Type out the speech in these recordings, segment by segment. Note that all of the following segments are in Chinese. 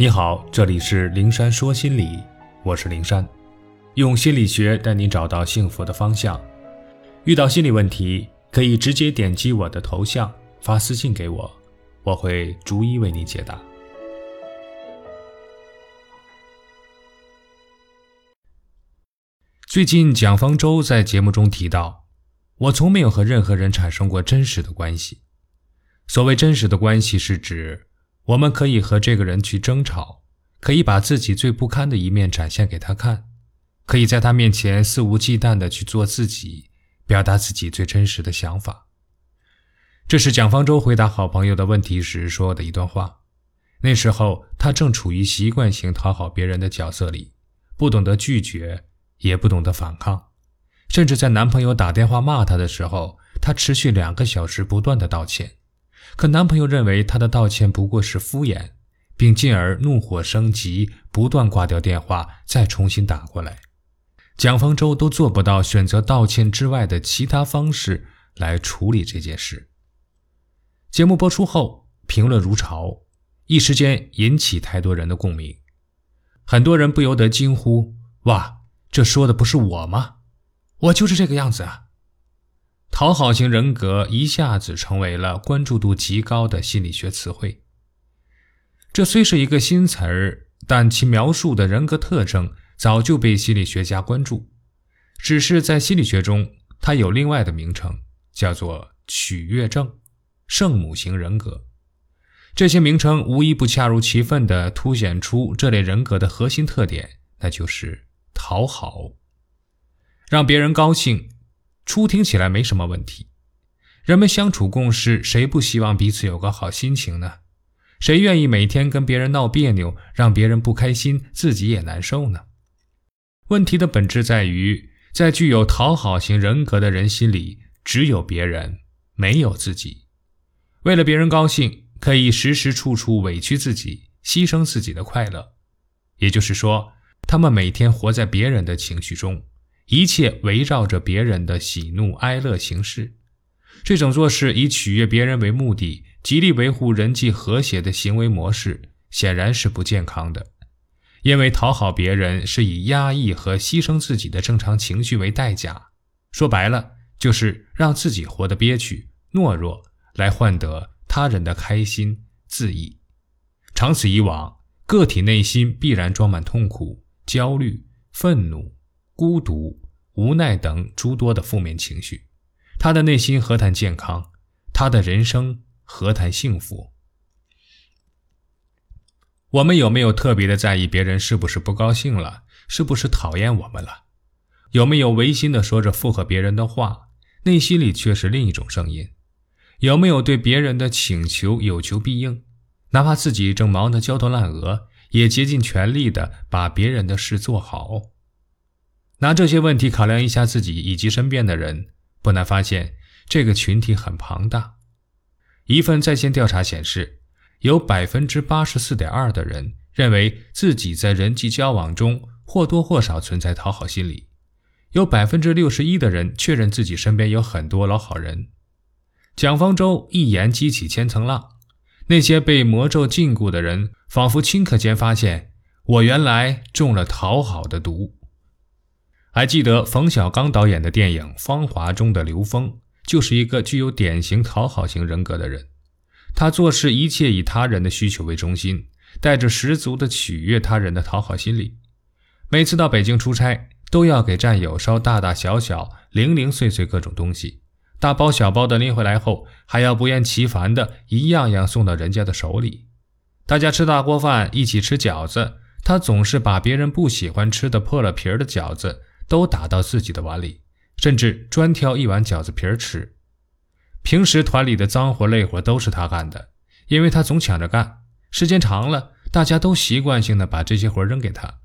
你好，这里是灵山说心理，我是灵山，用心理学带你找到幸福的方向。遇到心理问题，可以直接点击我的头像发私信给我，我会逐一为你解答。最近，蒋方舟在节目中提到，我从没有和任何人产生过真实的关系。所谓真实的关系，是指我们可以和这个人去争吵，可以把自己最不堪的一面展现给他看，可以在他面前肆无忌惮地去做自己，表达自己最真实的想法。这是蒋方舟回答好朋友的问题时说的一段话。那时候，他正处于习惯性讨好别人的角色里，不懂得拒绝。也不懂得反抗，甚至在男朋友打电话骂她的时候，她持续两个小时不断的道歉。可男朋友认为她的道歉不过是敷衍，并进而怒火升级，不断挂掉电话，再重新打过来。蒋方舟都做不到选择道歉之外的其他方式来处理这件事。节目播出后，评论如潮，一时间引起太多人的共鸣，很多人不由得惊呼：“哇！”这说的不是我吗？我就是这个样子啊！讨好型人格一下子成为了关注度极高的心理学词汇。这虽是一个新词儿，但其描述的人格特征早就被心理学家关注。只是在心理学中，它有另外的名称，叫做取悦症、圣母型人格。这些名称无一不恰如其分地凸显出这类人格的核心特点，那就是。讨好，让别人高兴，初听起来没什么问题。人们相处共事，谁不希望彼此有个好心情呢？谁愿意每天跟别人闹别扭，让别人不开心，自己也难受呢？问题的本质在于，在具有讨好型人格的人心里，只有别人，没有自己。为了别人高兴，可以时时处处委屈自己，牺牲自己的快乐。也就是说。他们每天活在别人的情绪中，一切围绕着别人的喜怒哀乐行事。这种做事以取悦别人为目的，极力维护人际和谐的行为模式，显然是不健康的。因为讨好别人是以压抑和牺牲自己的正常情绪为代价，说白了就是让自己活得憋屈、懦弱，来换得他人的开心、自意。长此以往，个体内心必然装满痛苦。焦虑、愤怒、孤独、无奈等诸多的负面情绪，他的内心何谈健康？他的人生何谈幸福？我们有没有特别的在意别人是不是不高兴了，是不是讨厌我们了？有没有违心的说着附和别人的话，内心里却是另一种声音？有没有对别人的请求有求必应，哪怕自己正忙得焦头烂额？也竭尽全力的把别人的事做好。拿这些问题考量一下自己以及身边的人，不难发现这个群体很庞大。一份在线调查显示，有百分之八十四点二的人认为自己在人际交往中或多或少存在讨好心理，有百分之六十一的人确认自己身边有很多老好人。蒋方舟一言激起千层浪。那些被魔咒禁锢的人，仿佛顷刻间发现，我原来中了讨好的毒。还记得冯小刚导演的电影《芳华》中的刘峰，就是一个具有典型讨好型人格的人。他做事一切以他人的需求为中心，带着十足的取悦他人的讨好心理。每次到北京出差，都要给战友捎大大小小、零零碎碎各种东西。大包小包的拎回来后，还要不厌其烦的一样样送到人家的手里。大家吃大锅饭，一起吃饺子，他总是把别人不喜欢吃的破了皮儿的饺子都打到自己的碗里，甚至专挑一碗饺子皮儿吃。平时团里的脏活累活都是他干的，因为他总抢着干。时间长了，大家都习惯性的把这些活扔给他。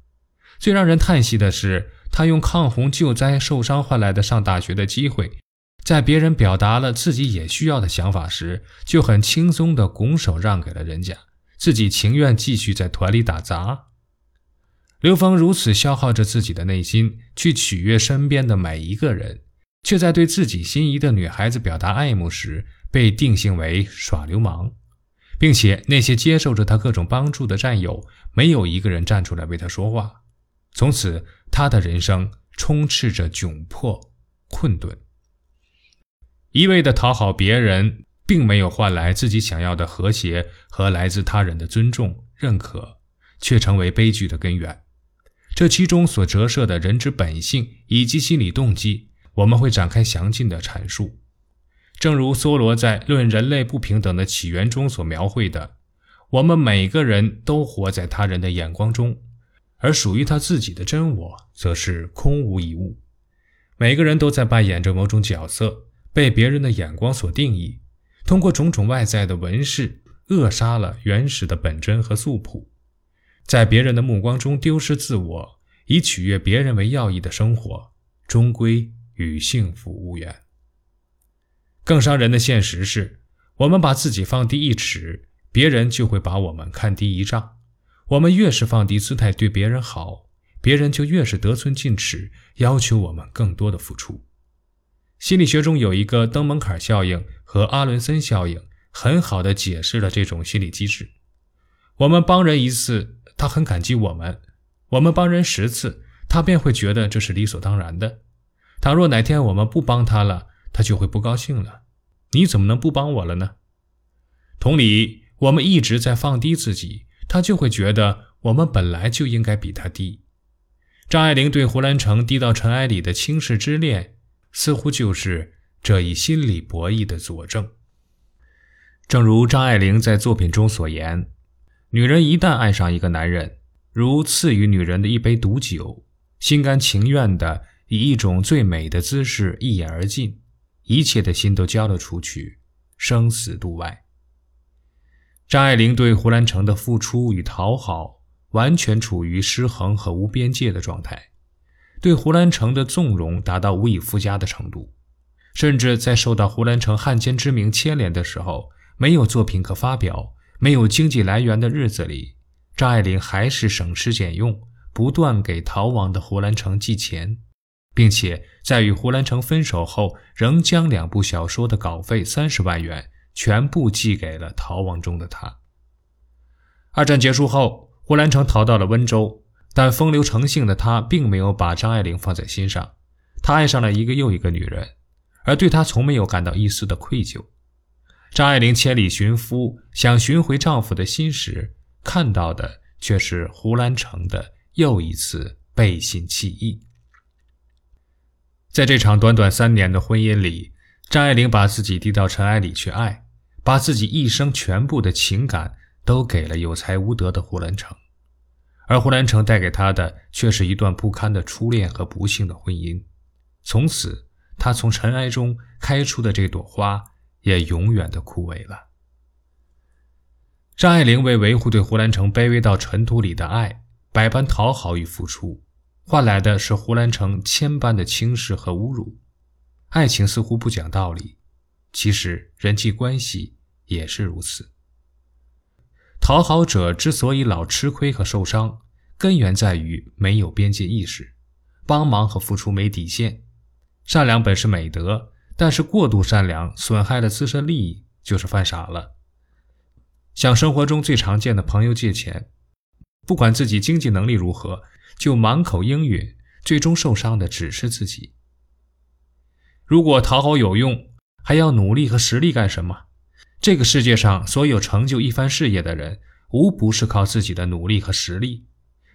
最让人叹息的是，他用抗洪救灾受伤换来的上大学的机会。在别人表达了自己也需要的想法时，就很轻松地拱手让给了人家，自己情愿继续在团里打杂。刘峰如此消耗着自己的内心去取悦身边的每一个人，却在对自己心仪的女孩子表达爱慕时被定性为耍流氓。并且那些接受着他各种帮助的战友，没有一个人站出来为他说话。从此，他的人生充斥着窘迫、困顿。一味的讨好别人，并没有换来自己想要的和谐和来自他人的尊重、认可，却成为悲剧的根源。这其中所折射的人之本性以及心理动机，我们会展开详尽的阐述。正如梭罗在《论人类不平等的起源》中所描绘的，我们每个人都活在他人的眼光中，而属于他自己的真我则是空无一物。每个人都在扮演着某种角色，被别人的眼光所定义，通过种种外在的纹饰扼杀了原始的本真和素朴。在别人的目光中丢失自我，以取悦别人为要义的生活，终归与幸福无缘。更伤人的现实是，我们把自己放低一尺，别人就会把我们看低一丈。我们越是放低姿态对别人好，别人就越是得寸进尺，要求我们更多的付出。心理学中有一个登门槛效应和阿伦森效应，很好的解释了这种心理机制。我们帮人一次。他很感激我们，我们帮人十次，他便会觉得这是理所当然的。倘若哪天我们不帮他了，他就会不高兴了。你怎么能不帮我了呢？同理，我们一直在放低自己，他就会觉得我们本来就应该比他低。张爱玲对胡兰成低到尘埃里的轻视之恋，似乎就是这一心理博弈的佐证。正如张爱玲在作品中所言。女人一旦爱上一个男人，如赐予女人的一杯毒酒，心甘情愿地以一种最美的姿势一饮而尽，一切的心都交了出去，生死度外。张爱玲对胡兰成的付出与讨好，完全处于失衡和无边界的状态，对胡兰成的纵容达到无以复加的程度，甚至在受到胡兰成汉奸之名牵连的时候，没有作品可发表。没有经济来源的日子里，张爱玲还是省吃俭用，不断给逃亡的胡兰成寄钱，并且在与胡兰成分手后，仍将两部小说的稿费三十万元全部寄给了逃亡中的他。二战结束后，胡兰成逃到了温州，但风流成性的他并没有把张爱玲放在心上，他爱上了一个又一个女人，而对他从没有感到一丝的愧疚。张爱玲千里寻夫，想寻回丈夫的心时，看到的却是胡兰成的又一次背信弃义。在这场短短三年的婚姻里，张爱玲把自己低到尘埃里去爱，把自己一生全部的情感都给了有才无德的胡兰成，而胡兰成带给她的却是一段不堪的初恋和不幸的婚姻。从此，她从尘埃中开出的这朵花。也永远的枯萎了。张爱玲为维护对胡兰成卑微到尘土里的爱，百般讨好与付出，换来的是胡兰成千般的轻视和侮辱。爱情似乎不讲道理，其实人际关系也是如此。讨好者之所以老吃亏和受伤，根源在于没有边界意识，帮忙和付出没底线。善良本是美德。但是过度善良损害了自身利益，就是犯傻了。向生活中最常见的朋友借钱，不管自己经济能力如何，就满口应允，最终受伤的只是自己。如果讨好有用，还要努力和实力干什么？这个世界上所有成就一番事业的人，无不是靠自己的努力和实力。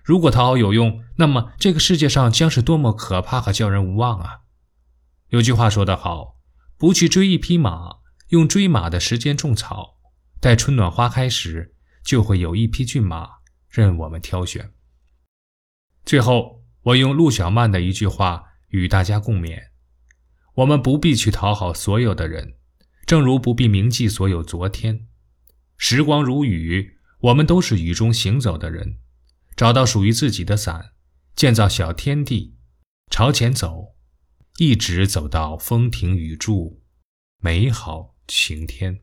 如果讨好有用，那么这个世界上将是多么可怕和叫人无望啊！有句话说得好：“不去追一匹马，用追马的时间种草，待春暖花开时，就会有一匹骏马任我们挑选。”最后，我用陆小曼的一句话与大家共勉：我们不必去讨好所有的人，正如不必铭记所有昨天。时光如雨，我们都是雨中行走的人，找到属于自己的伞，建造小天地，朝前走。一直走到风停雨住，美好晴天。